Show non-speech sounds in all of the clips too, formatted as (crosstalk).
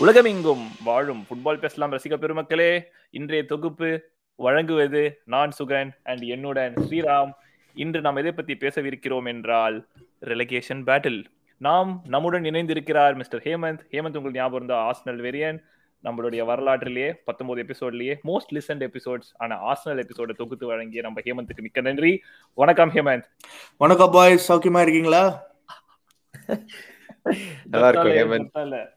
உலகமெங்கும் வாழும் ஃபுட்பால் பேசலாம் ரசிக பெருமக்களே. இன்றைய தொகுப்பு வழங்குவது நான் சுகன் அண்ட் என்னுடன் ஸ்ரீராம். இன்று நாம் எதை பத்தி பேசவிருக்கிறோம் என்றால் ரெலகேஷன் பேட்டில் நாம் நம்முடன் இணைந்திருக்கிறார் மிஸ்டர் ஹேமந்த். ஹேமந்த் உங்களுக்கு ஞாபகம் இருந்தா ஆஸ்னல் வெரியன் நம்மளுடைய வரலாற்றிலேயே பத்தொன்பது எபிசோட்லயே மோஸ்ட் லிசன்ட் எபிசோட்ஸ் ஆனா ஆஸ்னல் எபிசோட தொகுத்து வழங்கிய நம்ம ஹேமந்துக்கு மிக்க நன்றி. வணக்கம் ஹேமந்த். வணக்கம் பாய் சௌக்கியமா இருக்கீங்களா? நல்லா இருக்கும் ஹேமந்த்.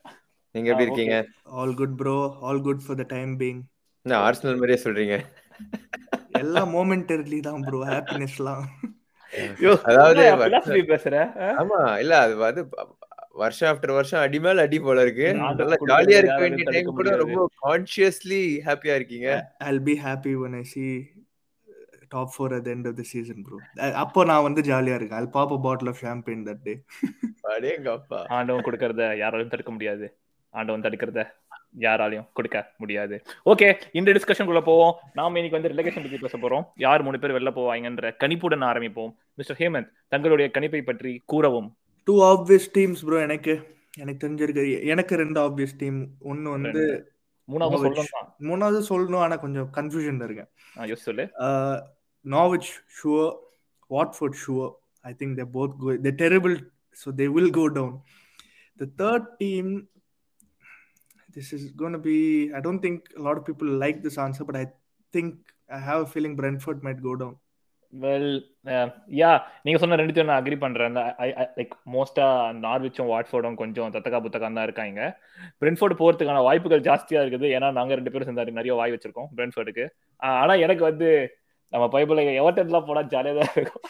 நீங்க எப்படி இருக்கீங்க? All good bro all good for the time being என்ன ஆர்சனல் மாதிரியே சொல்றீங்க? எல்லாம் மோமெண்டரிலி தான் ப்ரோ ஹாப்பினஸ்லாம் யோ, அதாவது பேசுற? ஆமா இல்ல அது வந்து வருஷம் ஆஃப்டர் வருஷம் அடி மேல அடி போல இருக்கு. நல்லா ஜாலியா இருக்க வேண்டிய டைம் கூட. ரொம்ப கான்சியஸ்லி ஹாப்பியா இருக்கீங்க. I'll be happy when I see top four at end of the season bro அப்போ நான் வந்து ஜாலியா இருக்கேன். I'll pop a bottle of champagne that day அடேங்கப்பா. ஆண்டவன் கொடுக்கறத யாராலும் தடுக்க முடியாது. ஆண்டவன் தடுக்கிறத யாராலையும் கொடுக்க முடியாது. ஓகே இந்த டிஸ்கஷனுக்குள்ள போவோம். நாம இன்னைக்கு வந்து ரிலேஷன் பத்தி பேச போறோம். யார் மூணு பேர் வெளில போவாங்கன்ற கணிப்புடன் ஆரம்பிப்போம். மிஸ்டர் ஹேமந்த் தங்களுடைய கணிப்பை பற்றி கூறவும். டூ ஆப்வியஸ் டீம்ஸ் ப்ரோ எனக்கு எனக்கு தெரிஞ்சிருக்கு. எனக்கு ரெண்டு ஆப்வியஸ் டீம் ஒன்னு வந்து மூணாவது. சொல்லணும்? மூணாவது சொல்லணும் ஆனா கொஞ்சம் கன்ஃபியூஷன் இருக்கேன். சொல்லு. Norwich sure Watford sure I think they both go they terrible so they will go down the third team this is gonna be I don't think lot of people like this answer but I think I have feeling Brentford might go down well yeah நீங்க சொன்ன ரெண்டுத்தையும் நான் agri பண்றேன். Like மோஸ்டா நார்விச்சும் வாட்ஃபோர்டும் கொஞ்சம் தத்தக்கா புத்தகம் தான் இருக்காங்க. பிரென்ஃபோர்டு போறதுக்கான வாய்ப்புகள் ஜாஸ்தியா இருக்குது. ஏன்னா நாங்க ரெண்டு பேரும் சேர்ந்தாரு நிறைய வாய் வச்சிருக்கோம் பிரென்ஃபோர்டுக்கு ஆனா எனக்கு வந்து நம்ம பைபிள் எவர்டன்லாம் போனா ஜாலியா தான் இருக்கும்.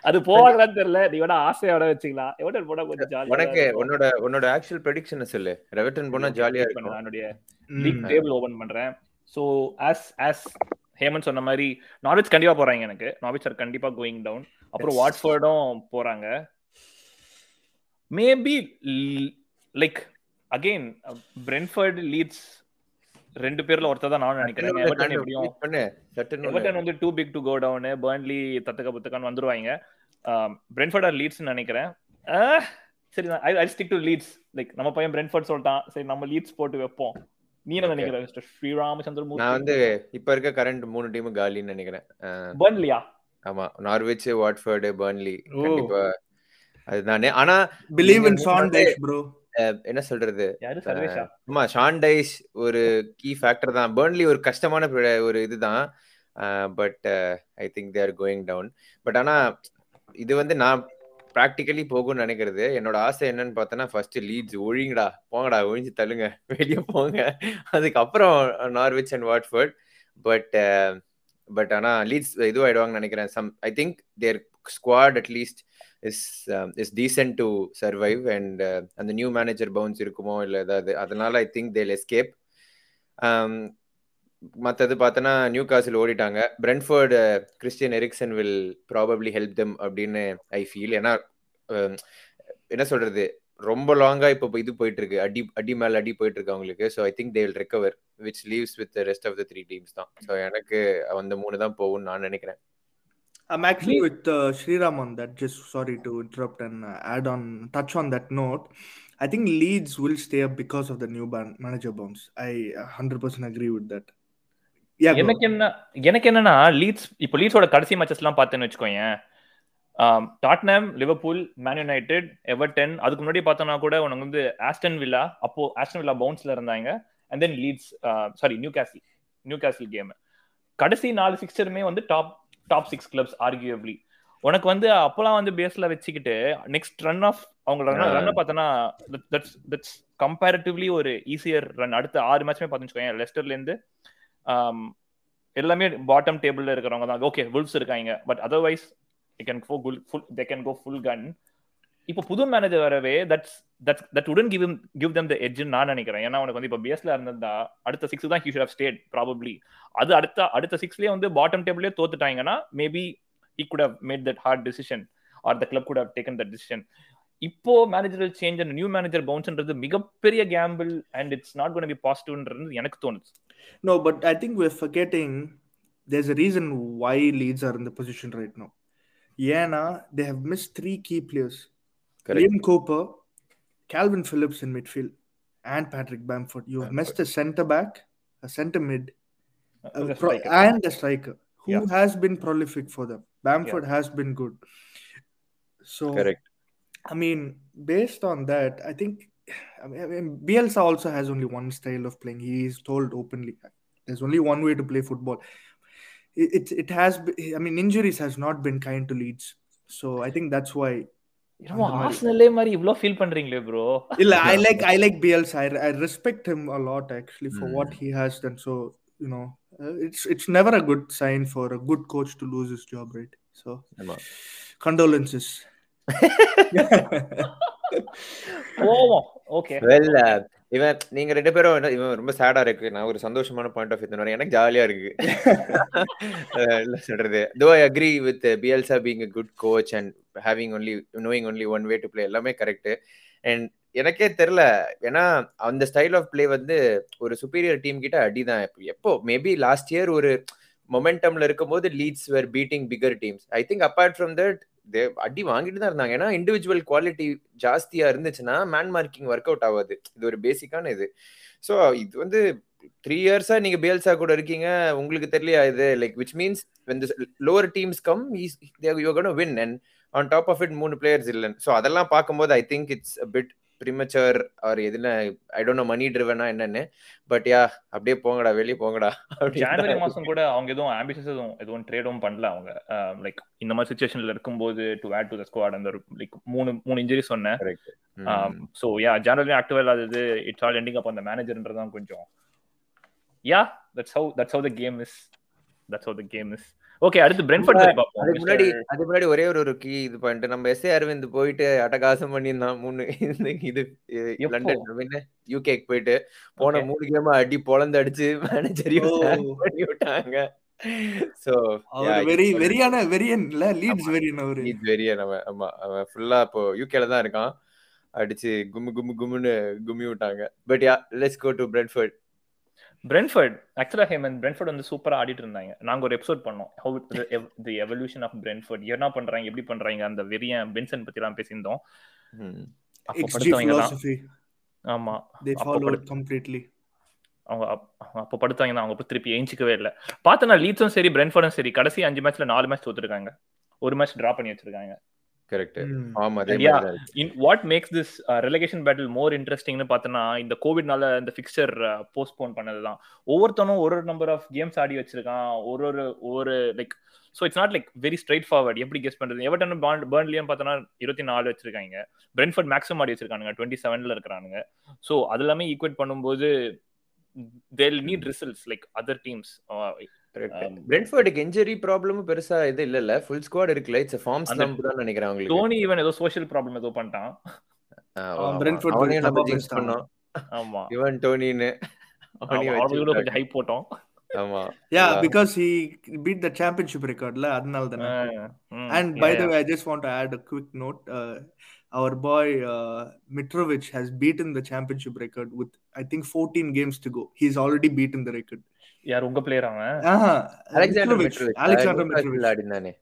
அது போவாங்களான்னு தெரியல. நீ வேணா ஆசையோட வச்சுக்கலாம். எவர்டன் போனா கொஞ்சம் ஜாலியா உனக்கு உன்னோட உன்னோட ஆக்சுவல் ப்ரெடிக்ஷனை சொல்லு. ரெவர்டன் போனா ஜாலியா இருக்கும். என்னுடைய லீக் டேபிள் ஓபன் பண்றேன். சோ ஆஸ் ஆஸ் ஹேமந்த் சொன்ன மாதிரி நார்விச் கண்டிப்பா போறாங்க எனக்கு. நார்விச் ஆர் கண்டிப்பா கோயிங் டவுன் அப்புறம். வாட்ஃபோர்டும் போறாங்க. Maybe like again Brentford Leeds ரெண்டு பேர்ல ஒருத்தர் தான் நான் நினைக்கிறேன். எவர்டன் எப்படியும் எவர்டன் வந்து to pick to go down Burnley தத்தக்க புத்தக்கான்னு வந்துருவாங்க. பிரென்ஃபர்ட் ஆர் லீட்ஸ் நினைக்கிறேன். சரி I I stick to Leeds like நம்ம பையன் பிரென்ஃபர்ட் சொல்லிட்டான். சரி நம்ம லீட்ஸ் போட்டு வைப்போம். நீ என்ன. நினைக்கிற மிஸ்டர் ஸ்ரீராமச்சந்திர நான் வந்து இப்ப இருக்க கரண்ட் மூணு டீம் காலின்னு நினைக்கிறேன். பர்ன்லியா ஆமா. Norwich Watford Burnley. கண்டிப்பா. அதுதானே ஆனா பிலீவ் இன் டைஷ் ப்ரோ என்ன சொல்றது? ஆமா ஷாண்டைஸ் ஒரு கீ ஃபேக்டர் தான். பேர்ன்லி ஒரு கஷ்டமான ஒரு இதுதான் but I think they are going down. But ஆனா இது வந்து நான் ப்ராக்டிக்கலி போகும்னு நினைக்கிறது. என்னோட ஆசை என்னன்னு பார்த்தோன்னா ஃபர்ஸ்ட் லீட்ஸ் ஒழிங்கடா போங்கடா ஒழிஞ்சு தள்ளுங்க (laughs) வெளியே போங்க. அதுக்கப்புறம் Norwich and Watford but but ஆனா லீட்ஸ் இதுவாயிடுவாங்கன்னு நினைக்கிறேன். Some I think their squad at least is is decent to survive and அந்த நியூ மேனேஜர் பவுன்ஸ் இருக்குமோ இல்லை ஏதாவது அதனால ஐ திங்க் தேல் எஸ்கேப் மற்றது பார்த்தோன்னா நியூ காசில் ஓடிட்டாங்க. Brentford Christian Eriksen will probably help them அப்படின்னு ஐ ஃபீல் ஏன்னா um, என்ன சொல்றது ரொம்ப லாங்கா இப்போ இது போயிட்டு இருக்கு அடி அடி மேல அடி போயிட்டு இருக்கு அவங்களுக்கு. So I think they will recover which leaves with rest of the three teams தான். ஸோ எனக்கு அந்த மூணு தான் போகும்னு நான் நினைக்கிறேன். I'm actually with uh, Sriram on that. Just sorry to interrupt and uh, add on, touch on that note. I think Leeds will stay up because of the new ban- manager bounce. I 100% agree with that. Yeah, எனக்கு என்ன எனக்கு என்னன்னா leads இப்போ லீட்ஸோட கடைசி matches எல்லாம் பார்த்தேன்னு வச்சுக்கோங்க Tottenham Liverpool Man United Everton அதுக்கு முன்னாடி பார்த்தோம்னா கூட உனக்கு வந்து ஆஸ்டன் வில்லா அப்போ ஆஸ்டன் வில்லா பவுன்ஸ்ல இருந்தாங்க and then Leeds sorry Newcastle Newcastle game கடைசி நாலு சிக்ஸ்டருமே வந்து top top six clubs arguably உனக்கு வந்து அப்போலாம் வந்து பேஸ்ல வச்சுக்கிட்டு நெக்ஸ்ட் ரன் ஆஃப் அவங்க ரன். ரன் பார்த்தோன்னா தட்ஸ் தட்ஸ் கம்பேரிட்டிவ்லி ஒரு ஈஸியர் ரன் அடுத்த ஆறு மேட்ச்மே பார்த்துன்னு வச்சுக்கோங்க லெஸ்டர்ல இருந்து um, எல்லாமே பாட்டம் டேபிள்ல இருக்கிறவங்க தான். ஓகே வுல்ஸ் இருக்காங்க but otherwise can go full they can go full கன் இப்போ புது மேனேஜர் வரவே தட்ஸ் தட்ஸ் தட் உடன் give give them the edge நான் நினைக்கிறேன். ஏன்னா உனக்கு வந்து இப்போ பிஎஸ்ல இருந்திருந்தா அடுத்த சிக்ஸ் தான் he should have stayed probably அது அடுத்த அடுத்த சிக்ஸ்லயே வந்து பாட்டம் டேபிளே தோத்துட்டாங்கன்னா maybe he could have made that hard decision or the club could have taken that decision இப்போ managerial change and new manager பவுன்ஸ்ன்றது மிகப்பெரிய gamble and it's not gonna be பாசிட்டிவ்ன்றது எனக்கு தோணுது. No but I think we're forgetting there's a reason why Leeds are in the position right now. Yana, they have missed three key Correct. Liam Cooper, Calvin Phillips in midfield, and Patrick Bamford. You have Bamford. Uh, missed a centre back, a centre mid, uh, a a pro- and a striker who yeah. has been prolific for them. Bamford yeah. has been good. So, correct. I mean, based on that, I think I mean, Bielsa also has only one style of playing. He is told openly there's only one way to play football. It, it, it has, I mean, injuries has not been kind to Leeds. So I think that's why என்னமோ. ஆர்சனல்லே மாதிரி இவ்ளோ feel பண்றீங்களே bro Illa, I like I like Bielsa. I, I respect him a lot actually for what Mm. he has done. So you know, uh, it's it's never a good sign for a good coach to lose his job, right? So ஆமா condolences. போவோம் okay well இவன் நீங்க ரெண்டு பேரும் என்ன- இவன் ரொம்ப சேடா இருக்கு. நான் ஒரு சந்தோஷமான பாயிண்ட் ஆஃப் வியூ எனக்கு ஜாலியா இருக்கு. (laughs) இல்ல சொல்றது? Though I agree with Bielsa being a good coach and having only knowing only one way to play எல்லாமே கரெக்ட் அண்ட் எனக்கே தெரியல. ஏன்னா அந்த ஸ்டைல் ஆஃப் ப்ளே வந்து ஒரு சுப்பீரியர் டீம் கிட்ட அடிதான். எப்போ மேபி லாஸ்ட் இயர் ஒரு மொமெண்டம்ல இருக்கும்போது Leeds were beating bigger teams I think apart from that they அடி வாங்கிட்டு தான் இருந்தாங்க. ஏன்னா இண்டிவிஜுவல் குவாலிட்டி ஜாஸ்தியா இருந்துச்சுன்னா மேன் மார்க்கிங் ஒர்க் அவுட் ஆகாது. இது ஒரு பேசிக்கான இது. ஸோ இது வந்து த்ரீ இயர்ஸா நீங்க பேல்சா கூட இருக்கீங்க. உங்களுக்கு தெரியலையா இது? Like which means when lower teams come you gonna win and on top of it மூணு பிளேயர்ஸ் இல்லைன்னு. ஸோ அதெல்லாம் பார்க்கும்போது I think it's bit premature or எதுல ஐ டோன்ட் நோ மணி ட்ரிவனா என்னன்னு. பட் யா அப்படியே போங்கடா வெளியே போங்கடா ஜனவரி மாசம் கூட அவங்க எதுவும் ஆம்பிஷஸ் எதுவும் எதுவும் ட்ரேடும் பண்ணல அவங்க. லைக் இந்த மாதிரி சுச்சுவேஷன்ல இருக்கும்போது to add to the squad அந்த லைக் மூணு மூணு இன்ஜுரி சொன்னேன். சோ யா ஜனவரி ஆக்டிவ் இல்லாதது இட்ஸ் ஆல் எண்டிங் அப் அந்த மேனேஜர்ன்றதான் கொஞ்சம். Yeah that's how that's how the game is that's how the game is okay அடுத்து பிரென்ஃபோர்ட் அதுக்கு முன்னாடி அதுக்கு முன்னாடி ஒரே ஒரு ஒரு கீ இது பண்ணிட்டு நம்ம எஸ் அரவிந்த் போயிட்டு அட்டகாசம் பண்ணியிருந்தான் மூணு இந்த இது? லண்டன் யூகேக்கு போயிட்டு போன Okay. மூணு கேம் அடி பொழந்து அடிச்சு மேனேஜரையும் பண்ணி விட்டாங்க. சோ அவர் வெரி வெரியான வெரியன் இல்ல லீட்ஸ் வெரியன் அவரு. இது வெறிய நம்ம ஆமா. அவன் ஃபுல்லா இப்போ யூகேல தான் இருக்கான். அடிச்சு கும்மு கும்மு கும்முன்னு கும்மி விட்டாங்க. But yeah let's go to Brentford Brentford ஆக்சுவலா ஹேமன் பிரென்ஃபோர்ட் வந்து சூப்பரா ஆடிட்டு இருந்தாங்க. நாங்க ஒரு எபிசோட் பண்ணோம். How the evolution of Brentford என்ன பண்றாங்க எப்படி பண்றாங்க அந்த வெறியன் பென்சன் பத்தி எல்லாம் பேசியிருந்தோம் ஆமா. They அப்போ followed படு- completely. அவங்க அப்- அவங்க அப்போ படுத்தாங்க அவங்க அப்புறம் திருப்பி ஏஞ்சிக்கவே இல்லை. பார்த்தனா லீட்ஸும் சரி பிரென்ஃபோர்டும் சரி கடைசி அஞ்சு மேட்ச்ல நாலு மேட்ச் தோத்துருக்காங்க. ஒரு மேட்ச் டிரா பண்ணி வச்சிருக்காங்க. கரெக்ட். ஆமா அதே மாதிரி what makes this relegation battle more இன்ட்ரெஸ்டிங்னு பார்த்தோன்னா இந்த கோவிட்னால இந்த ஃபிக்சர் போஸ்ட்போன் பண்ணதுதான். ஒவ்வொருத்தனும் ஒரு ஒரு நம்பர் ஆஃப் கேம்ஸ் ஆடி வச்சிருக்கான். ஒரு ஒரு ஒரு like so it's not like very straightforward எப்படி கெஸ் பண்றது? எவர்டன் பேர்ன்லியும் பார்த்தோன்னா இருபத்தி நாலு வச்சிருக்காங்க. பிரென்ஃபர்ட் மேக்ஸிமம் ஆடி வச்சிருக்கானுங்க. டுவெண்ட்டி செவன்ல இருக்கிறானுங்க. ஸோ அது எல்லாமே ஈக்குவேட் பண்ணும்போது they'll need results like other teams பிரென்ஃபோர்டுக்கு injury ப்ராப்ளமும் பெருசா இது இல்ல இல்ல ஃபுல் ஸ்குவாட் இருக்குல்ல இட்ஸ் ஃபார்ம் ஸ்லம்ப் தான் நினைக்கிறேன் அவங்களுக்கு டோனி ஈவன் ஏதோ சோஷியல் ப்ராப்ளம் ஏதோ பண்ணிட்டான். Brentford அவனையும் நம்ம ஜிங்ஸ். பண்ணோம். ஆமா. இவன் டோனின்னு அவனையும் கொஞ்சம் ஹைப் போட்டோம். ஆமா. Because he beat the championship record la அதனால தானே. Mm, and yeah, by the yeah. way i just want to add a quick note. Uh, our boy uh, mitrovic has beaten the championship record with i think 14 games to go. He's யார் உங்க player அவன்? Alexander Mitrovic alexander Newcastle mitrovic. ஆடினானே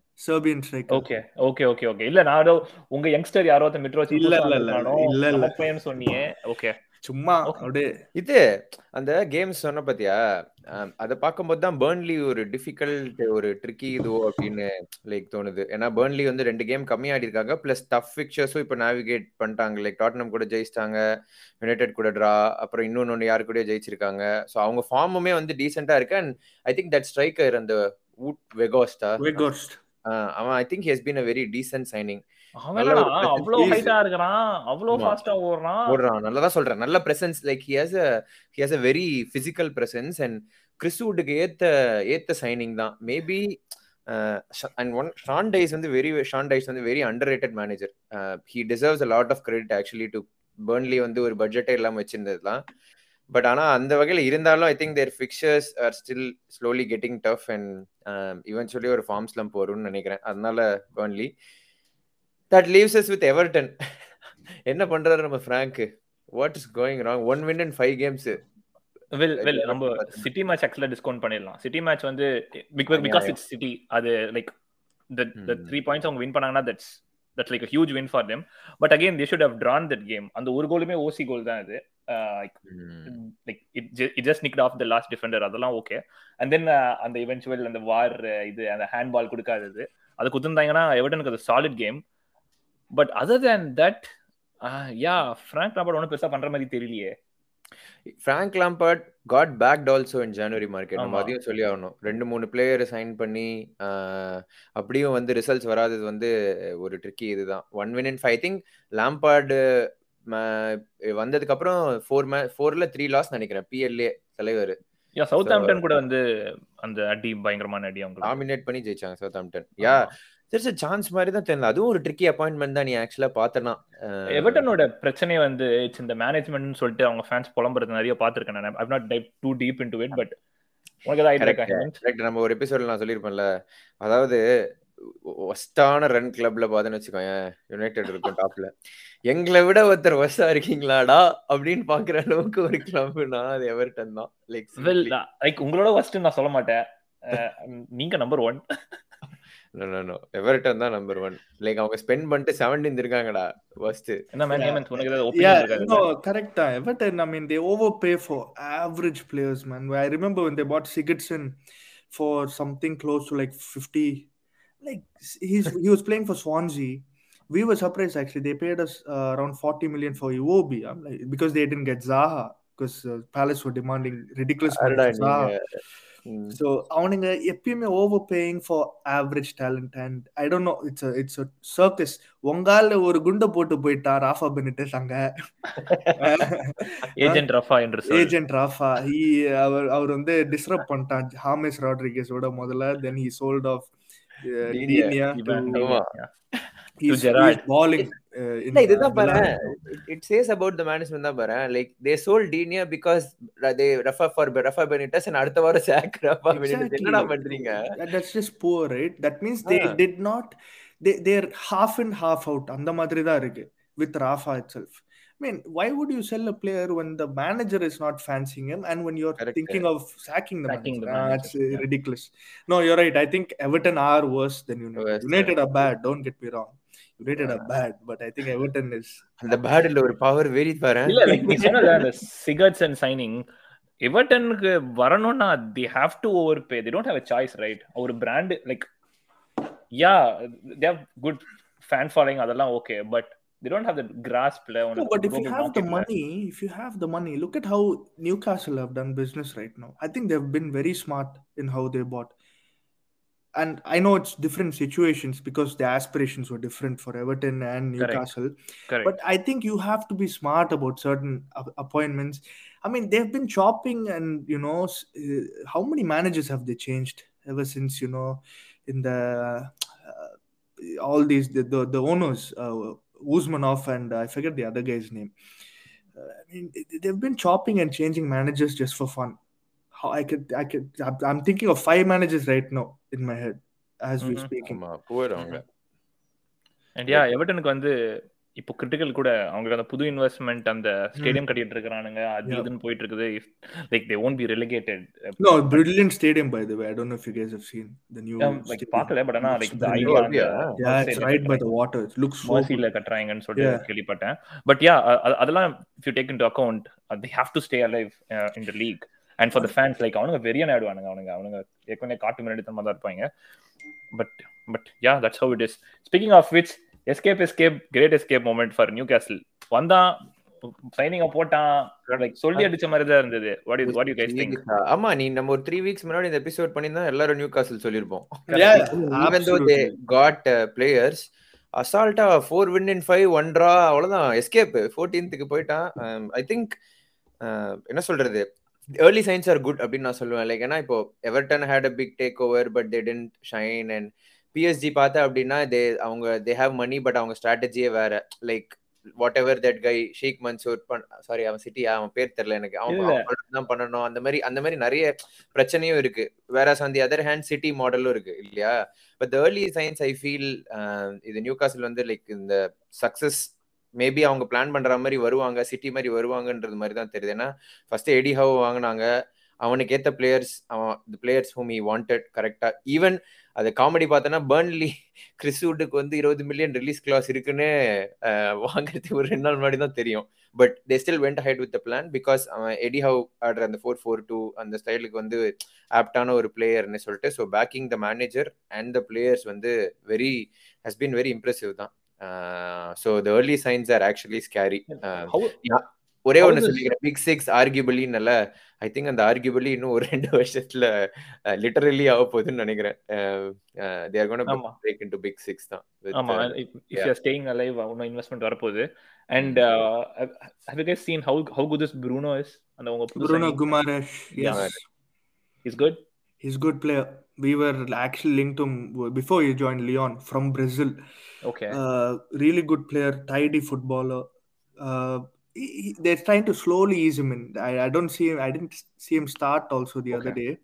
okay okay okay okay இல்ல நான் உங்க youngster யாரோ ஒருத்தன் மிட்ரோ இல்ல, இல்ல, இல்ல, இல்ல, சொன்னியே. ஓகே சும்மா. அப்படியே இது அந்த கேம்ஸ் சொன்ன பாத்தியா? அதை பார்க்கும்போது தான் பேர்ன்லி ஒரு டிஃபிகல்ட் ஒரு ட்ரிக்கி இதுவோ அப்படின்னு லைக் தோணுது. ஏன்னா பேர்ன்லி வந்து ரெண்டு கேம் கம்மி ஆடி இருக்காங்க பிளஸ் டஃப் ஃபிக்சர்ஸும் இப்போ நேவிகேட் பண்ணிட்டாங்க லைக் டாட்னம் கூட ஜெயிச்சிட்டாங்க யுனைடெட் கூட ட்ரா அப்புறம் இன்னொன்னு யாரு கூட ஜெயிச்சிருக்காங்க. ஸோ அவங்க ஃபார்முமே வந்து டீசெண்டா இருக்கு. And I think that striker அந்த வூட் வெகோஸ்டா Weghorst. அவன் I think has been a very decent signing அவ்வளவு is- ஹைட்டா இருக்கிறான். அவ்வளவு ஆமா. ஃபாஸ்டா ஓடுறான். ஓடுறான். நல்லதா சொல்றேன். நல்ல presence like he has a he has a very physical presence and கிறிஸ்வுட்டுக்கு ஏத்த ஏத்த சைனிங் தான். Maybe and one Sean Dyche வந்து வெரி ஷான் டைஸ் வந்து very underrated manager he deserves a lot of credit actually to Burnley வந்து ஒரு பட்ஜெட்டே இல்லாம வச்சிருந்ததுலாம் but ஆனா அந்த வகையில இருந்தாலும் I think their fixtures are still slowly getting tough and eventually ஒரு ஃபார்ம் ஸ்லம் வரும்னு நினைக்கிறேன். அதனால Burnley that leaves us with Everton என்ன பண்றாரு நம்ம Frank what is going wrong one win and five games well well நம்ம. City match ஆக்சுவலா discount பண்ணிடலாம். சிட்டி மேட்ச் வந்து பிகாஸ் இட்ஸ் சிட்டி அது லைக் த. த்ரீ பாயிண்ட்ஸ் அவங்க வின் பண்ணாங்கன்னா that's that's like huge win for them but again they should have drawn that game அந்த ஒரு கோலுமே ஓசி கோல் தான் இது like it it just nicked off the last defender அதெல்லாம் ஓகே அண்ட் தென் அந்த இவென்ச்சுவல் அந்த வார் இது அந்த ஹேண்ட் பால் கொடுக்காதது. அது குத்துருந்தாங்கன்னா எவர்டனுக்கு அது solid game but other than that yeah Frank Lampard ஒன்றும் பெருசா பண்ற மாதிரி தெரியலையே. Frank Lampard got backed also in January market நம்ம. அதையும் சொல்லி ஆகணும். ரெண்டு மூணு பிளேயரை சைன் பண்ணி அப்படியும் வந்து ரிசல்ட்ஸ் வராதது வந்து ஒரு ட்ரிக்கி இதுதான். One win in five think Lampard வந்ததுக்கு அப்புறம் ஃபோர் மே ஃபோர்ல த்ரீ லாஸ் நினைக்கிறேன். பிஎல்ஏ தலைவர். யா சவுத் ஆம்டன் கூட வந்து அந்த அடி பயங்கரமான அடி அவங்க டாமினேட் பண்ணி ஜெயிச்சாங்க Southampton yeah a chance மாதிரி தான் தெரியல அதுவும் ஒரு ட்ரிக்கி அப்பாயின்மெண்ட் தான் நீ ஆக்சுவலா பார்த்தனா. எவர்டனோட பிரச்சனை வந்து இட்ஸ் இந்த மேனேஜ்மெண்ட் சொல்லிட்டு அவங்க ஃபேன்ஸ் புலம்புறது நிறைய பார்த்திருக்கேன் நான். I not type too deep into it but உனக்கு நம்ம ஒரு எபிசோட்ல நான் சொல்லியிருப்பேன்ல. அதாவது ஒஸ்டான ரன் கிளப்ல பாத்துன்னு வச்சுக்கோங்க யுனைடெட் இருக்கும் டாப்ல எங்களை விட ஒருத்தர் ஒஸ்டா இருக்கீங்களாடா? அப்படின்னு பாக்குற அளவுக்கு ஒரு கிளப்னா அது எவர்டன் தான். லைக் லைக் உங்களோட ஃபர்ஸ்ட் நான் சொல்ல மாட்டேன். நீங்க நம்பர் ஒன் எவர்டன் தான் நம்பர் ஒன் லைக் அவங்க ஸ்பெண்ட் பண்ணிட்டு செவன்டீன் இருக்காங்கடா ஃபர்ஸ்ட் என்ன மேன் Yeah. ஹேமந்த் உனக்கு ஏதாவது Yeah, ஒப்பீனியன் இருக்காது no, correct. Uh, Everton, I mean, they overpay for average players, man. I remember when they bought Sigurdsson for something close to like 50. Like, he's he was playing for Swansea. We were surprised actually. They paid us uh, around 40 million for Iwobi I'm like, because they didn't get Zaha because uh, Palace were demanding ridiculous money for Zaha. so அவனுங்க எப்பயுமே over paying for average talent and I don't know it's it's circus உங்கால ஒரு குண்டை போட்டு போயிட்டா Rafa Benitez அங்க. (laughs) Agent Rafa என்று agent Rafa he அவர் அவர் வந்து டிஸ்டர்ப் பண்ணிட்டான். ஹாமேஸ் ராட்ரிகஸோட முதல்ல then he sold off To Gerrard. பாலிங் இல்ல இதுதான் பாரு it says about the management தான் பாரு like they sold Taenia because they prefer for Rafa Benitez and அடுத்த வாரம் சாக் ரெஃபர் பெனிட்டஸ் என்னடா பண்றீங்க that's just poor right that means they Ah. Did not they they're half and half out அந்த மாதிரி தான் இருக்கு with Rafa itself I mean, why would you sell a player when the manager is not fancying him and when you're Correct. thinking of sacking the Sacking manager? the Ah, manager, it's uh, yeah. ridiculous. No, you're right. I think Everton are Don't. United are bad, but I think Everton is. அந்த பேட்ல ஒரு power very பாரு இல்ல like நீ சொன்னல அந்த சிகர்ட்ஸ் and signing எவர்டனுக்கு வரணும்னா they have to over pay they don't have a choice right ஒரு brand like yeah they have good fan following அதெல்லாம் okay but they don't have the grasp No, but if you have the money, if you have the money, look at how Newcastle have done business right now. I think they've been very smart in how they bought. and I know it's different situations because the aspirations were different for Everton and Newcastle. Correct. Correct. But I think you have to be smart about certain appointments. I mean, they've been chopping, and you know, uh, how many managers have they changed ever since you know, in the uh, all these the the, the owners, uh, Usmanov and uh, I forget the other guy's name. Uh, I mean, they've been chopping and changing managers just for fun. I could, I could, I'm thinking of five managers right now in my head as we're Mhm. speaking. அவங்க and yeah எவர்டனுக்கு வந்து இப்போ critical கூட அவங்களுக்கு அந்த புது investment அந்த stadium கட்டிட்டு இருக்கானுங்க அது. இதுன்னு போயிட்டு இருக்குது like they won't be relegated No, brilliant stadium by the way. I don't know if you guys have seen the new. Like. பார்க்கல பட் ஆனா like brilliant. Idea? Yeah, it's right by the water. It looks so. மர்சில கட்டுறாங்கன்னு சொல்லிட்டு Yeah. கேள்விப்பட்டேன் but yeah அதெல்லாம் if you take into account they have to stay alive in the league and for the fans like அவனுங்க வெறியன் ஆயிடுவானுங்க அவனுங்க அவனுங்க ஏற்கனவே காட்டு முன்னாடி தரமா தான் இருப்பாங்க. But but yeah that's how it is speaking of which escape escape great escape moment for Newcastle வந்தான் சைனிங்க போட்டான். லைக் சொல்லி அடிச்ச மாதிரி தான் இருந்தது what is what you guys think ஆமா நீ நம்ம ஒரு த்ரீ வீக்ஸ் முன்னாடி இந்த எபிசோட் பண்ணிருந்தா எல்லாரும் நியூ காசல் சொல்லிருப்போம் Yeah, even though they absolutely. got uh, players அசால்ட்டா four win in five one draw அவ்வளவுதான். எஸ்கேப் ஃபோர்டீன்த்துக்கு போயிட்டான். ஐ திங்க் என்ன சொல்றது? ஏர்லி சைன்ஸ் ஆர் குட் அப்படின்னு நான் சொல்லுவேன். லைக் ஏன்னா இப்போ Everton had a big take over but they didn't shine and PSG பார்த்தா அப்படின்னா தே அவங்க தே ஹேவ் மணி பட் அவங்க ஸ்ட்ராட்டஜியே வேற. Like whatever that guy Sheikh Mansour sorry அவன் சிட்டி அவன் பேர் தெரியல எனக்கு. அவன் தான் பண்ணணும். அந்த மாதிரி அந்த மாதிரி நிறைய பிரச்சனையும் இருக்கு. வேற on the other hand City மாடலும் இருக்கு இல்லையா? But early signs I feel இது நியூ காசில் வந்து லைக் இந்த சக்சஸ் மேபி அவங்க பிளான் பண்ற மாதிரி வருவாங்க சிட்டி மாதிரி வருவாங்கன்றது மாதிரி தான் தெரியுது. ஏன்னா ஃபர்ஸ்ட் எடி ஹவ் வாங்கினாங்க. அவனுக்கு ஏத்த பிளேயர்ஸ் அவன் the players whom he wanted கரெக்டா ஈவன் அது காமெடி பார்த்தோன்னா பேர்ன்லி கிறிஸ்வுட்டுக்கு வந்து இருபது மில்லியன் ரிலீஸ் கிளாஸ் இருக்குன்னு வாங்குறதுக்கு ஒரு ரெண்டு நாள் முன்னாடி தான் தெரியும். But they still went ahead with plan because அவன் எடி ஹவ் ஆடுற அந்த ஃபோர் ஃபோர் டூ அந்த ஸ்டைலுக்கு வந்து ஆப்டான ஒரு பிளேயர்னு சொல்லிட்டு so backing the manager and the players வந்து very has been very impressive தான். So the early signs are actually scary How- ஒரே ஒன்று சொல்லிக்கிறேன். பிக் சிக்ஸ் ஆர்கியூபிளி நல்ல ஐ திங்க் அந்த ஆர்கியூபிளி இன்னும் ஒரு ரெண்டு வருஷத்துல லிட்டரலி ஆக போகுதுன்னு நினைக்கிறேன். They are gonna. Break into big six தான். ஆமா uh, if you staying alive இன்னும் இன்வெஸ்ட்மெண்ட் வரப்போகுது. And have you guys seen how how good this Bruno is அந்த உங்க yes, Yeah. Is good he's good player. We were actually linked to him before he joined Lyon from Brazil. Okay. Uh, really good player, tidy footballer. Uh, he, he- they're trying to slowly ease him in. I, I don't see him. I didn't see him start also the other Okay. day,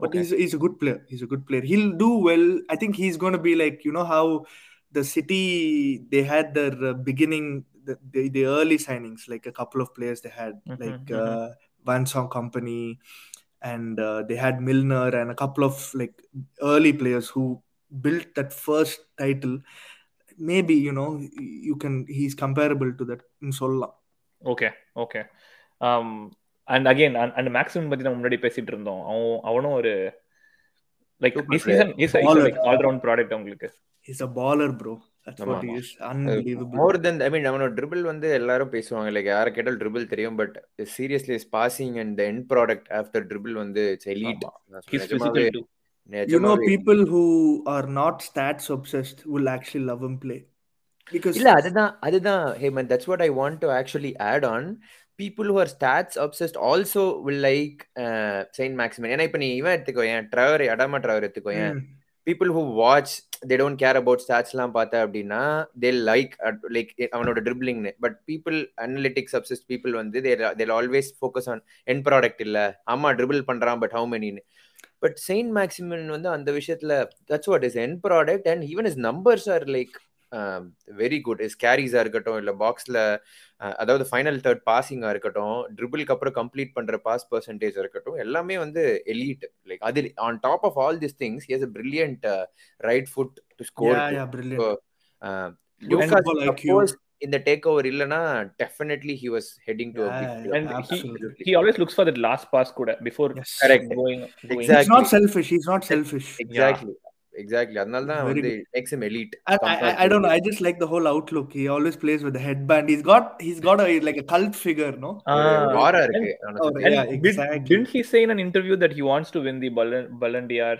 but Okay. he's he's a good player. He's a good player. He'll do well. I think he's going to be like you know how the city they had their uh, beginning the, the the early signings like a couple of players they had Mhm, like mhm. uh, Van Song Company and uh, they had Milner and a couple of like early players who built that first title maybe you know you can he's comparable to that in Solla okay okay and again அந்த maximum பத்தி நம்ம முன்னாடி பேசிட்டு இருந்தோம் அவன் அவனும் ஒரு like Super this season is a Baller. Like all round product உங்களுக்கு he's a baller bro More than I mean அவனோட ட்ரிபிள் வந்து எல்லாரும் பேசுவாங்க. லைக் யாரை கேட்டால் ட்ரிபிள் தெரியும் but seriously is passing and the end product after dribble வந்து it's elite his physical to you know people who are not stats obsessed will actually love him play. Because இல்ல அதுதான் அதுதான். Hemant that's what I want to actually add on people who are stats obsessed also will like Saint Maximin ஏன்னா இப்ப நீ இவன் எடுத்துக்கோ ஏன் Trevor அடாமா Traore எடுத்துக்கோ ஏன். People who watch they don't care about ஸ்டாட்ஸ்லாம் பார்த்தா அப்படின்னா தே லைக் லைக் அவனோட ட்ரிப்ளிங்னு but people analytic obsessed people வந்து their their always focus on end product இல்லை. ஆமா ட்ரிபிள் பண்ணுறான் பட் ஹவு மெனின்னு பட் செயின்ட் மேக்ஸிமன் வந்து அந்த விஷயத்தில் that's what is end product and even his numbers are like very good his கேரிஸா இருக்கட்டும் இல்ல பாக்ஸ்ல அதாவது ஃபைனல் தேர்ட் பாசிங்கா இருக்கட்டும் ட்ரிபிள்க்கு அப்புறம் கம்ப்ளீட் பண்ற பாஸ் பர்சன்டேஜ் இருக்கட்டும் எல்லாமே வந்து எலீட் லைக் அது on top of all this things he has a brilliant uh, right foot to score yeah to. yeah brilliant So, uh, Good Lucas football IQ. suppose in the takeover இல்லனா definitely he was heading to a Yeah, big yeah, club. and he absolutely. he always looks for that last pass கூட before yes Correct. going going Exactly. he's not selfish he's not exactly அதனால தான் வந்து don't know. I just like the whole outlook. He always plays with the headband. He's got he's got a like a cult figure, no? ஒரு Ah, aura and- இருக்கு Oh, didn't he say in an interview that he wants to win the Ballon, Ballon d'Or?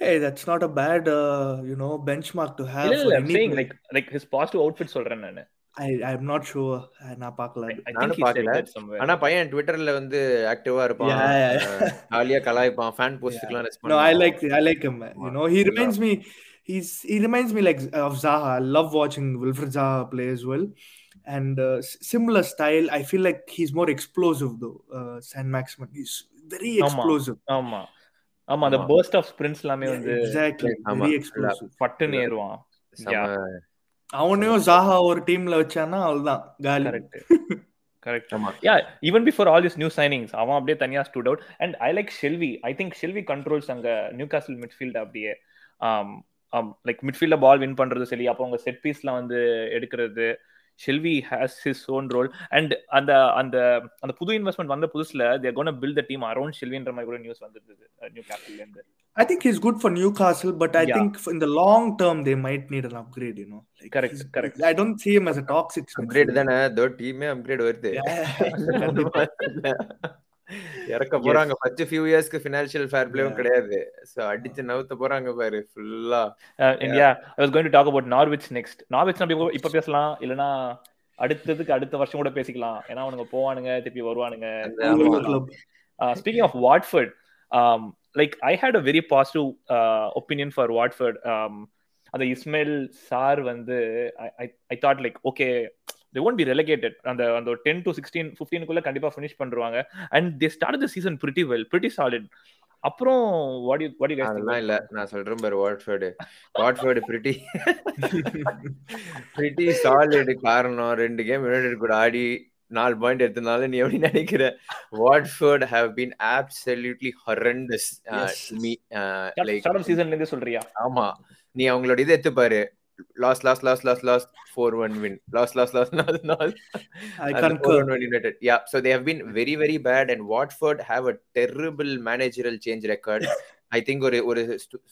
Hey, that's not a bad uh, you know benchmark to have. இல்ல, for I'm saying like like his positive outfit சொல்றேன் நானு I I'm not sure. நான் பார்க்கல I, I think நானும் he said பார்க்கல. that somewhere. ஆனா பையன் ட்விட்டர்ல வந்து ஆக்டிவா இருப்பான் Yeah, yeah, yeah. ஜாலியா கலாய்ப்பான் fan போஸ்ட்க்குலாம் respond No, I like I like him. Man. You know, he Yeah. reminds me. He's he reminds me like of Zaha. I love watching Wilfred Zaha play as well, and uh, s- similar style. I feel like he's more explosive though. Uh, San Maximin. He's very ஆமா. explosive. ஆமா ஆமா அந்த ஆமா. burst of sprints எல்லாமே Yeah, வந்து exactly. ஆமா. Very explosive. பட்டுன்னு ஏறுவான் செம அவனையும் ஜாஹா ஒரு டீம்ல வச்சானா அவ்வளவுதான் காலி. கரெக்ட் கரெக்ட் (laughs) ஆமா. Yeah even before all these new signings அவன் அப்படியே தனியா stood out. And i like Shelvey i think Shelvey controls அங்க நியூகாசில் midfield அப்படியே. Um um like midfield ball win பண்றது சரி அப்போ அவங்க செட் பீஸ்ல வந்து எடுக்கிறது. Shelvey has his own role and அந்த அந்த அந்த புது இன்வெஸ்ட்மெண்ட் வந்த புதுசுல they're gonna build the team around ஷெல்வின்ற மாதிரி கூட நியூஸ் வந்திருந்தது நியூ கேபிட்டல்ல இருந்து I think he's good for Newcastle, but I Yeah. think in the long term they might need an upgrade. You know, like Correct, he's- correct. I don't see him as a toxic. Upgrade midfielder. தானே தோ டீமே upgrade வருது. இறக்க போறாங்க first few இயர்ஸ்க்கு financial fair பிளேவும். கிடையாது so அடிச்சு நவுத்த போறாங்க பாரு ஃபுல்லா Uh, and yeah, I was going to talk about Norwich next. Norwich நம்ம இப்போ- பேசலாம் இல்லனா அடுத்ததுக்கு அடுத்த வருஷம் கூட பேசிக்கலாம் ஏன்னா அவனுங்க போவானுங்க திருப்பி வருவானுங்க அந்த ஆமா. club. Uh, speaking of Watford, um, like I had a very positive uh, opinion for Watford. Um, அந்த இஸ்மாயில் சார் வந்து I, I, I thought they won't be relegated. அந்த அந்த டென் டு சிக்ஸ்டீன் ஃபிஃப்டீனுக்குள்ள கண்டிப்பா ஃபினிஷ் பண்றாங்க and they start the season pretty well pretty solid அப்புறம் what what அதெல்லாம் இல்ல. நான் சொல்றேன் பாரு Watford Watford pretty pretty solid காரணம். ரெண்டு கேம் யுனைடெட் கூட ஆடி நாலு பாயிண்ட் எடுத்தனால நீ எப்படி நினைக்கிற? Watford have been uh, like start of சீசன்ல இருந்தே சொல்றியா? ஆமா. நீ அவங்களோட இதை எடுத்து பாரு. Loss loss loss loss loss four one win loss loss loss loss loss I and the concur. 4-1 United. Yeah, so they have been very, very bad, and Watford have a terrible managerial change record. I think ஒரு ஒரு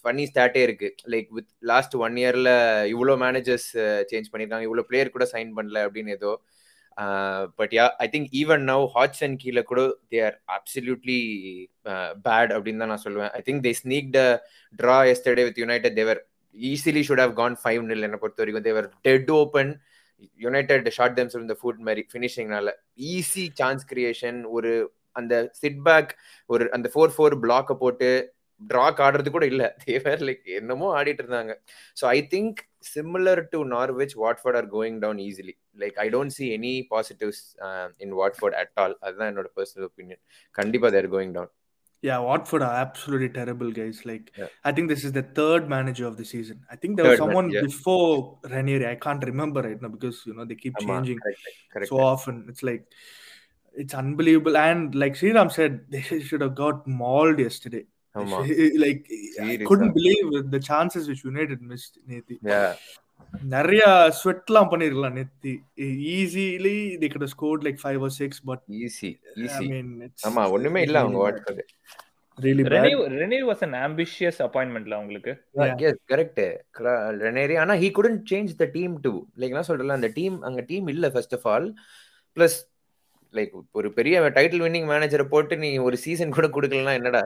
funny ஸ்டாட்டே இருக்கு like with last one இயர்ல இவ்வளோ managers change பண்ணிருக்காங்க இவ்வளோ player கூட sign பண்ணல அப்படின்னு ஏதோ but yeah I think even now hats and கீழே கூட தே ஆர் அப்சல்யூட்லி பேட் அப்படின்னு தான் நான் சொல்லுவேன் I think they sneak the draw yesterday with United they were easily should have gone five nil என்னை பொறுத்த வரைக்கும் they were dead open United short them இந்த ஃபுட் மாதிரி ஃபினிஷிங்னால ஈஸி சான்ஸ் கிரியேஷன் ஒரு அந்த சிட் பேக் ஒரு அந்த ஃபோர் ஃபோர் பிளாக்கை போட்டு ட்ராக் ஆடுறது கூட இல்லை. தேவர் லைக் என்னமோ ஆடிட்டு இருந்தாங்க. So I think similar to Norwich Watford are going down easily like I don't see any positives in Watford at all அதுதான் என்னோட பர்சனல் ஒப்பீனியன் கண்டிப்பாக they're going down Yeah, Watford are absolutely terrible, guys. Like, yeah. I think this is the third manager of the season. I think there third was someone man, yeah. before Ranieri. I can't remember right now because you know they keep changing correct, correct, so often. It's like it's unbelievable. And like Sriram said, (laughs) they should have got mauled yesterday. (laughs) like Seriously. I couldn't believe the chances which United missed. Yeah, நிறைய ஸ்வெட்லாம் பண்ணிருக்கலாம் நேத்தி. Easily they could have scored like five or six but easy easy ஆமா ஒண்ணுமே இல்ல அவங்க really bad. Rene Rene was an ambitious appointmentல உங்களுக்கு. எஸ் கரெக்ட் ரெனேரி ஆனா he couldn't change the team to like நான் சொல்றேன்ல அந்த டீம் அங்க டீம் இல்ல first of all plus like ஒரு பெரிய டைட்டில் வின்னிங் மேனேஜரை போட்டு நீ ஒரு சீசன் கூட கொடுக்கலனா என்னடா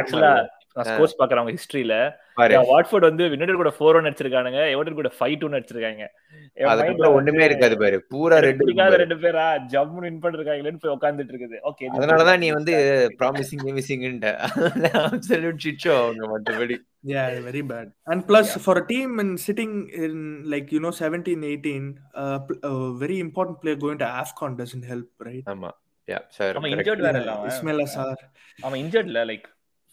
ஆக்சுவலா நான் ஸ்கோர்ஸ் பாக்குறவங்க ஹிஸ்டரியில பாரு. வாட்ஃபோர்ட் வந்து யுனைடெட் கூட ஃபோர் ஒன் அடிச்சிருக்கானுங்க எவர்டன் கூட ஃபைவ் டூ அடிச்சிருக்காங்க. ஒண்ணுமே இருக்காது பாரு. பூரா ரெட் பிடிக்காத ரெண்டு பேரா? ஜம்முன்னு வின் பண்ணிருக்காங்களேன்னு போய் உட்கார்ந்துட்டு இருக்குது. ஓகே அதனாலதான் நீ வந்து ப்ராமிசிங் மிஸ்ஸிங்ன்ற அப்சல்யூட் சிச்சோ அவங்க மத்தபடி Yeah, very bad. And plus, for a team and sitting in like you know 17, 18, uh, pl- a very important player going to Afcon doesn't help, right? ஆமா. யா சார் அவன் injured வேற இல்ல Ismail Assar. அவன் இன்ஜர்ட்ல like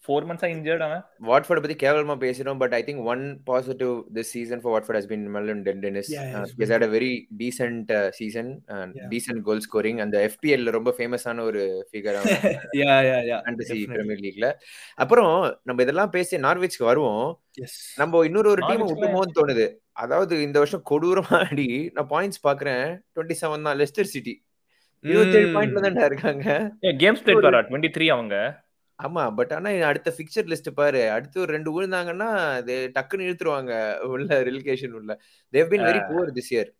four மந்த்ஸா injured அவன் Watford பத்தி கேவலமா பேசுறோம் but I think one positive this season for Watford has been Emmanuel Dennis has had a very decent season. Decent goal scoring அந்த FPL ல ரொம்ப ஃபேமஸான ஒரு figure (laughs) yeah, yeah, yeah. Fantasy. Premier லீக்ல அப்புறம் நம்ம இதெல்லாம் பேசி நார்விச்க்கு வருவோம். Yes. நம்ம இன்னொரு ஒரு டீம் விட்டுமோன்னு தோணுது. அதாவது இந்த வருஷம் கொடூரமா ஆடி நான் பாயிண்ட்ஸ் பாக்குறேன். டுவெண்ட்டி செவன் தான் லெஸ்டர் சிட்டி இருபத்தேழு Mm. பாயிண்ட்ல தான்டா இருக்காங்க. கேம்ஸ் பிளேட் பாரா? டுவெண்ட்டி த்ரீ அவங்க? ஆமா பட் ஆனா அடுத்த பிக்சர் லிஸ்ட் பாரு அடுத்து ஒரு ரெண்டு விழுந்தாங்கன்னா அது டக்குன்னு இழுத்துருவாங்க உள்ள ரிலிகேஷன் உள்ள they've been very poor this year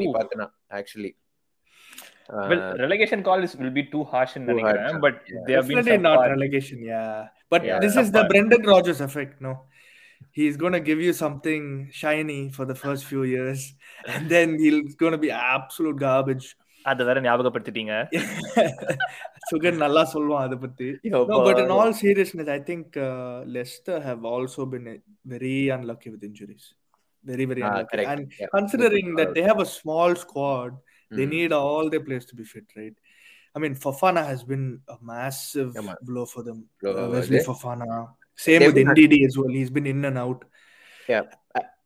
நீ Ooh. பார்த்தனா actually well relegation call is will be too harsh Too நினைக்கிறேன் harsh, but. They have been Definitely not relegation, yeah. But Yeah, this is the subpar. Brendan Rodgers effect, no? He's going to give you something shiny for the first few years, and then he's going to be absolute garbage. அத வேற ஞாபகப்படுத்திட்டீங்க Sugan நல்லா சொல்லுவான் அதை பத்தி No, but in all seriousness, I think uh, Leicester have also been uh, very unlucky with injuries. Very, very Ah, unlucky. correct. And Yeah. considering Good that call. they have a small squad, they Mm. need all their players to be fit, right? I mean, Fafana has been a massive Yeah, man. blow for them. Blow, Uh, uh, Wesley they- Fafana. Same they've with been- NDD as well. He's been in and out. They've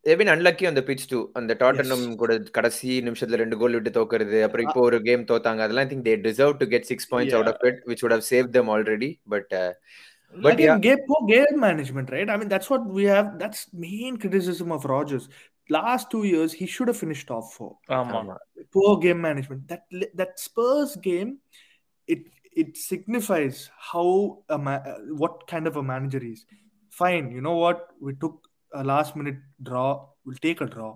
been unlucky அந்த pitch two அந்த Tottenham கூட கடைசி நிமிஷத்துல ரெண்டு கோல் விட்டு தோக்குறது அப்புறம் இப்போ ஒரு கேம் தோத்தாங்க அதெல்லாம் think they deserve to get six points out of it which would have save them already but But yeah. game, poor game management, right? I mean, that's what we have. That's main criticism of Rogers. Last two years, he should have finished top four. ஆமா poor game management. That that Spurs game, it it signifies how a ma- uh, what kind of a manager he is. Fine, you know what? We took a last minute draw. We'll take a draw.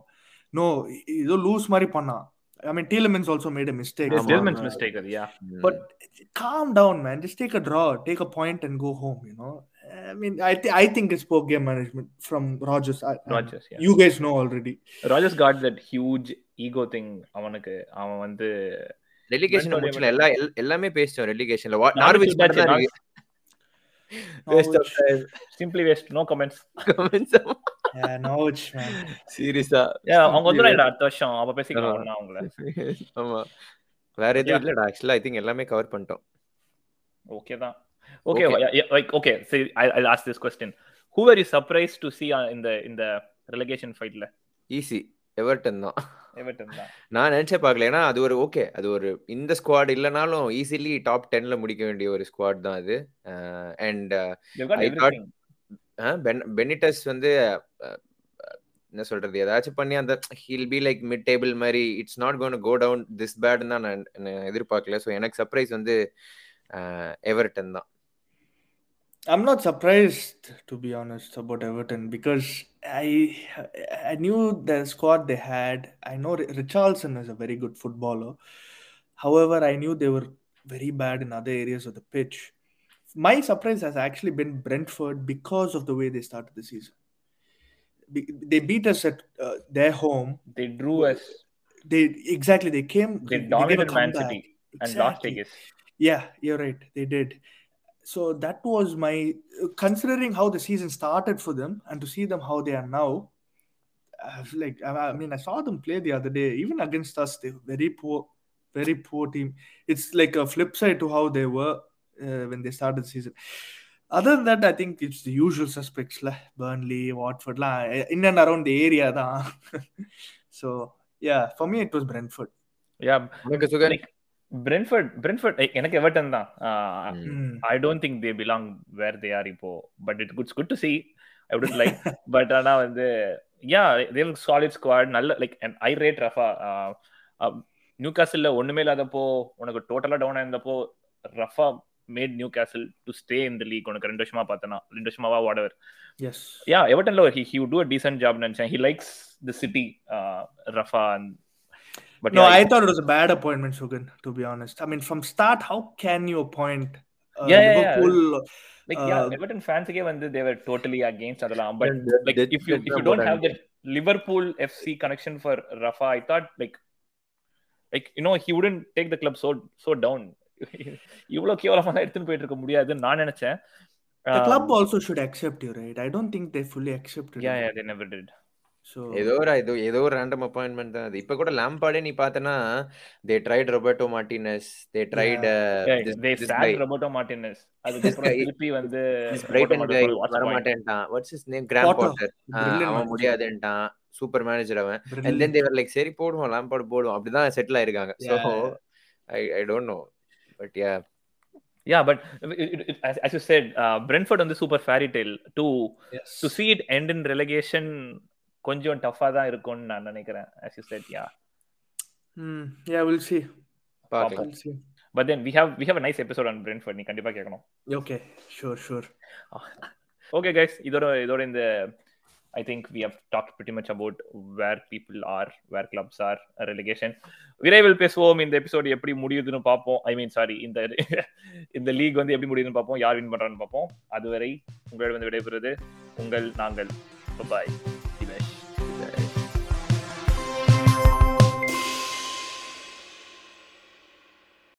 No, you lose mari panna. I mean, Tielemans also made a mistake. It's ஆமா. Tillman's mistake அது yeah But calm down, man. Just take a draw, take a point, and go home. You know. I mean, I th- I think it's poor game management from Rogers. I, Rodgers yeah You guys know already. That huge ego thing அவனுக்கு அவன் வந்து relegation எல்லா L- எல்லாமே பேசிட்டோம் ரெலிகேஷன்ல Norwich Norwich விட்டாச்சு, மட்டும் தான் இருக்கு waste of time simply waste no comments comments Yeah, Norwich, man. சீரியஸா அவங்க வந்துடுறாங்க அடுத்த வருஷம் அப்ப பேசிக்கலாம். ஒண்ணா அவங்கள ஆமா வேற எதுவும். இல்லடா ஆக்சுவலா ஐ திங்க் எல்லாமே கவர் பண்ணிட்டோம். ஓகே தான் ஓகே Okay. லைக் ஓகே சரி I I ask this question who are you surprise to see in the in the relegation ஃபைட்ல ஈஸி எவர்டன் தான் நான் நினைச்சே பார்க்கல. ஏன்னா அது ஒரு ஓகே அது ஒரு இந்த ஸ்குவாட் இல்லைனாலும் ஈஸிலி டாப் டென்ல முடிக்க வேண்டிய ஒரு ஸ்குவாட் தான் அது. And everything. பெனிட்டஸ் வந்து என்ன சொல்றது? ஏதாச்சும் பண்ணி அந்த he'll be like mid table மாதிரி it's not gonna go down this bad தான் நான் நான் எதிர்பார்க்கல. ஸோ எனக்கு சர்ப்ரைஸ் வந்து எவர்டன் தான். I'm not surprised to be honest about Everton because I I knew the squad they had. I know Ri- Richarlison is a very good footballer. However, I knew they were very bad in other areas of the pitch. My surprise has actually been Brentford because of the way they started the season. They beat us at uh, their home. They drew us. They exactly they came. They dominated Man. City and lost. Vegas. Yeah, you're right. They did so that was my uh, considering how the season started for them and to see them how they are now like i mean i saw them play the other day. Even against us they were very poor very poor team. It's like a flip side to how they were uh, when they started the season. Other than that i think it's the usual suspects like burnley watford la eh, in and around the area (laughs) da. so yeah for me it was brentford. Yeah. Because we're Brentford. eh, எனக்கு Everton தான் Uh, Mm. I don't think they belong where they are இப்போ but it, it's good to see I would like but ஆனா வந்து they have solid squad நல்ல and I rate Rafa நியூ காசில்ல ஒண்ணுமே இல்லாதப்போ உனக்கு டோட்டலா down ஆயிருந்தப்போ Rafa made Newcastle to stay இந்த லீக் உனக்கு ரெண்டு வருஷமா பார்த்தனா ரெண்டு வருஷமாவா வாடவர். யா எவர்டன்ல he would do a decent job நினைச்சேன் likes the city uh, Rafa and but No, yeah, I thought it was a bad appointment, Sugan, to be honest. I mean, from start, how can you appoint uh, Yeah, yeah, yeah. Liverpool? like yeah uh, Everton ஃபேன்ஸுக்கே வந்து they were totally against அதெல்லாம் but That- like that- if you if you don't have that Liverpool FC connection for Rafa, I thought like like you know he wouldn't take the club so so down. இவ்வளவு கேவலமா எடுத்துன்னு போயிட்டு இருக்க முடியாதுன்னு நான் நினைச்சேன் the Um, club also should accept you, right? I don't think they fully accepted yeah yeah they never did ஏதோ ஒரு ஏதோ ஏதோ ஒரு ரேண்டம் அப்பாயின்மெண்ட் தான் அது. இப்ப கூட லாம்பாடே நீ பார்த்தனா they tried Roberto Martinez they tried sacked Roberto Martinez. அதுக்கப்புறம் guy- திருப்பி வந்து பிரைட்டன் கை வர point? மாட்டேன்ட்டான் what's is name Graham Potter. Potter அவன் manager. முடியாதுன்ட்டான் சூப்பர் மேனேஜர் அவன். And then. தேவர் லைக் சரி போடுவோம். லாம்பாடு போடுவோம். அப்படிதான் செட்டில் ஆயிருக்காங்க. So Yeah. I I don't know but yeah yeah. But it, it, it, as, as you said uh, Brentford வந்து super fairy tale. To Yes. to see it end in relegation கொஞ்சம் டஃபா தான் இருக்கும்னு நான் நினைக்கிறேன் as you said yeah Hmm, yeah, we'll see. see. but then we have we have a nice episode on Brentford நீ கண்டிப்பா கேட்கணும் Okay, sure, sure. okay guys இதோட இதோட இந்த I think we have talked pretty much about where people are, where clubs are, relegation. விரைவில் பேசுவோம் இந்த episode எப்படி முடியுதுன்னு பார்ப்போம் ஐ மீன் சாரி இந்த இந்த லீக் வந்து எப்படி முடியுதுன்னு பார்ப்போம் யார் வின் பண்றான்னு பார்ப்போம் அதுவரை உங்களிடம் வந்து விடைபெறுவது உங்கள் நாங்கள் பாய்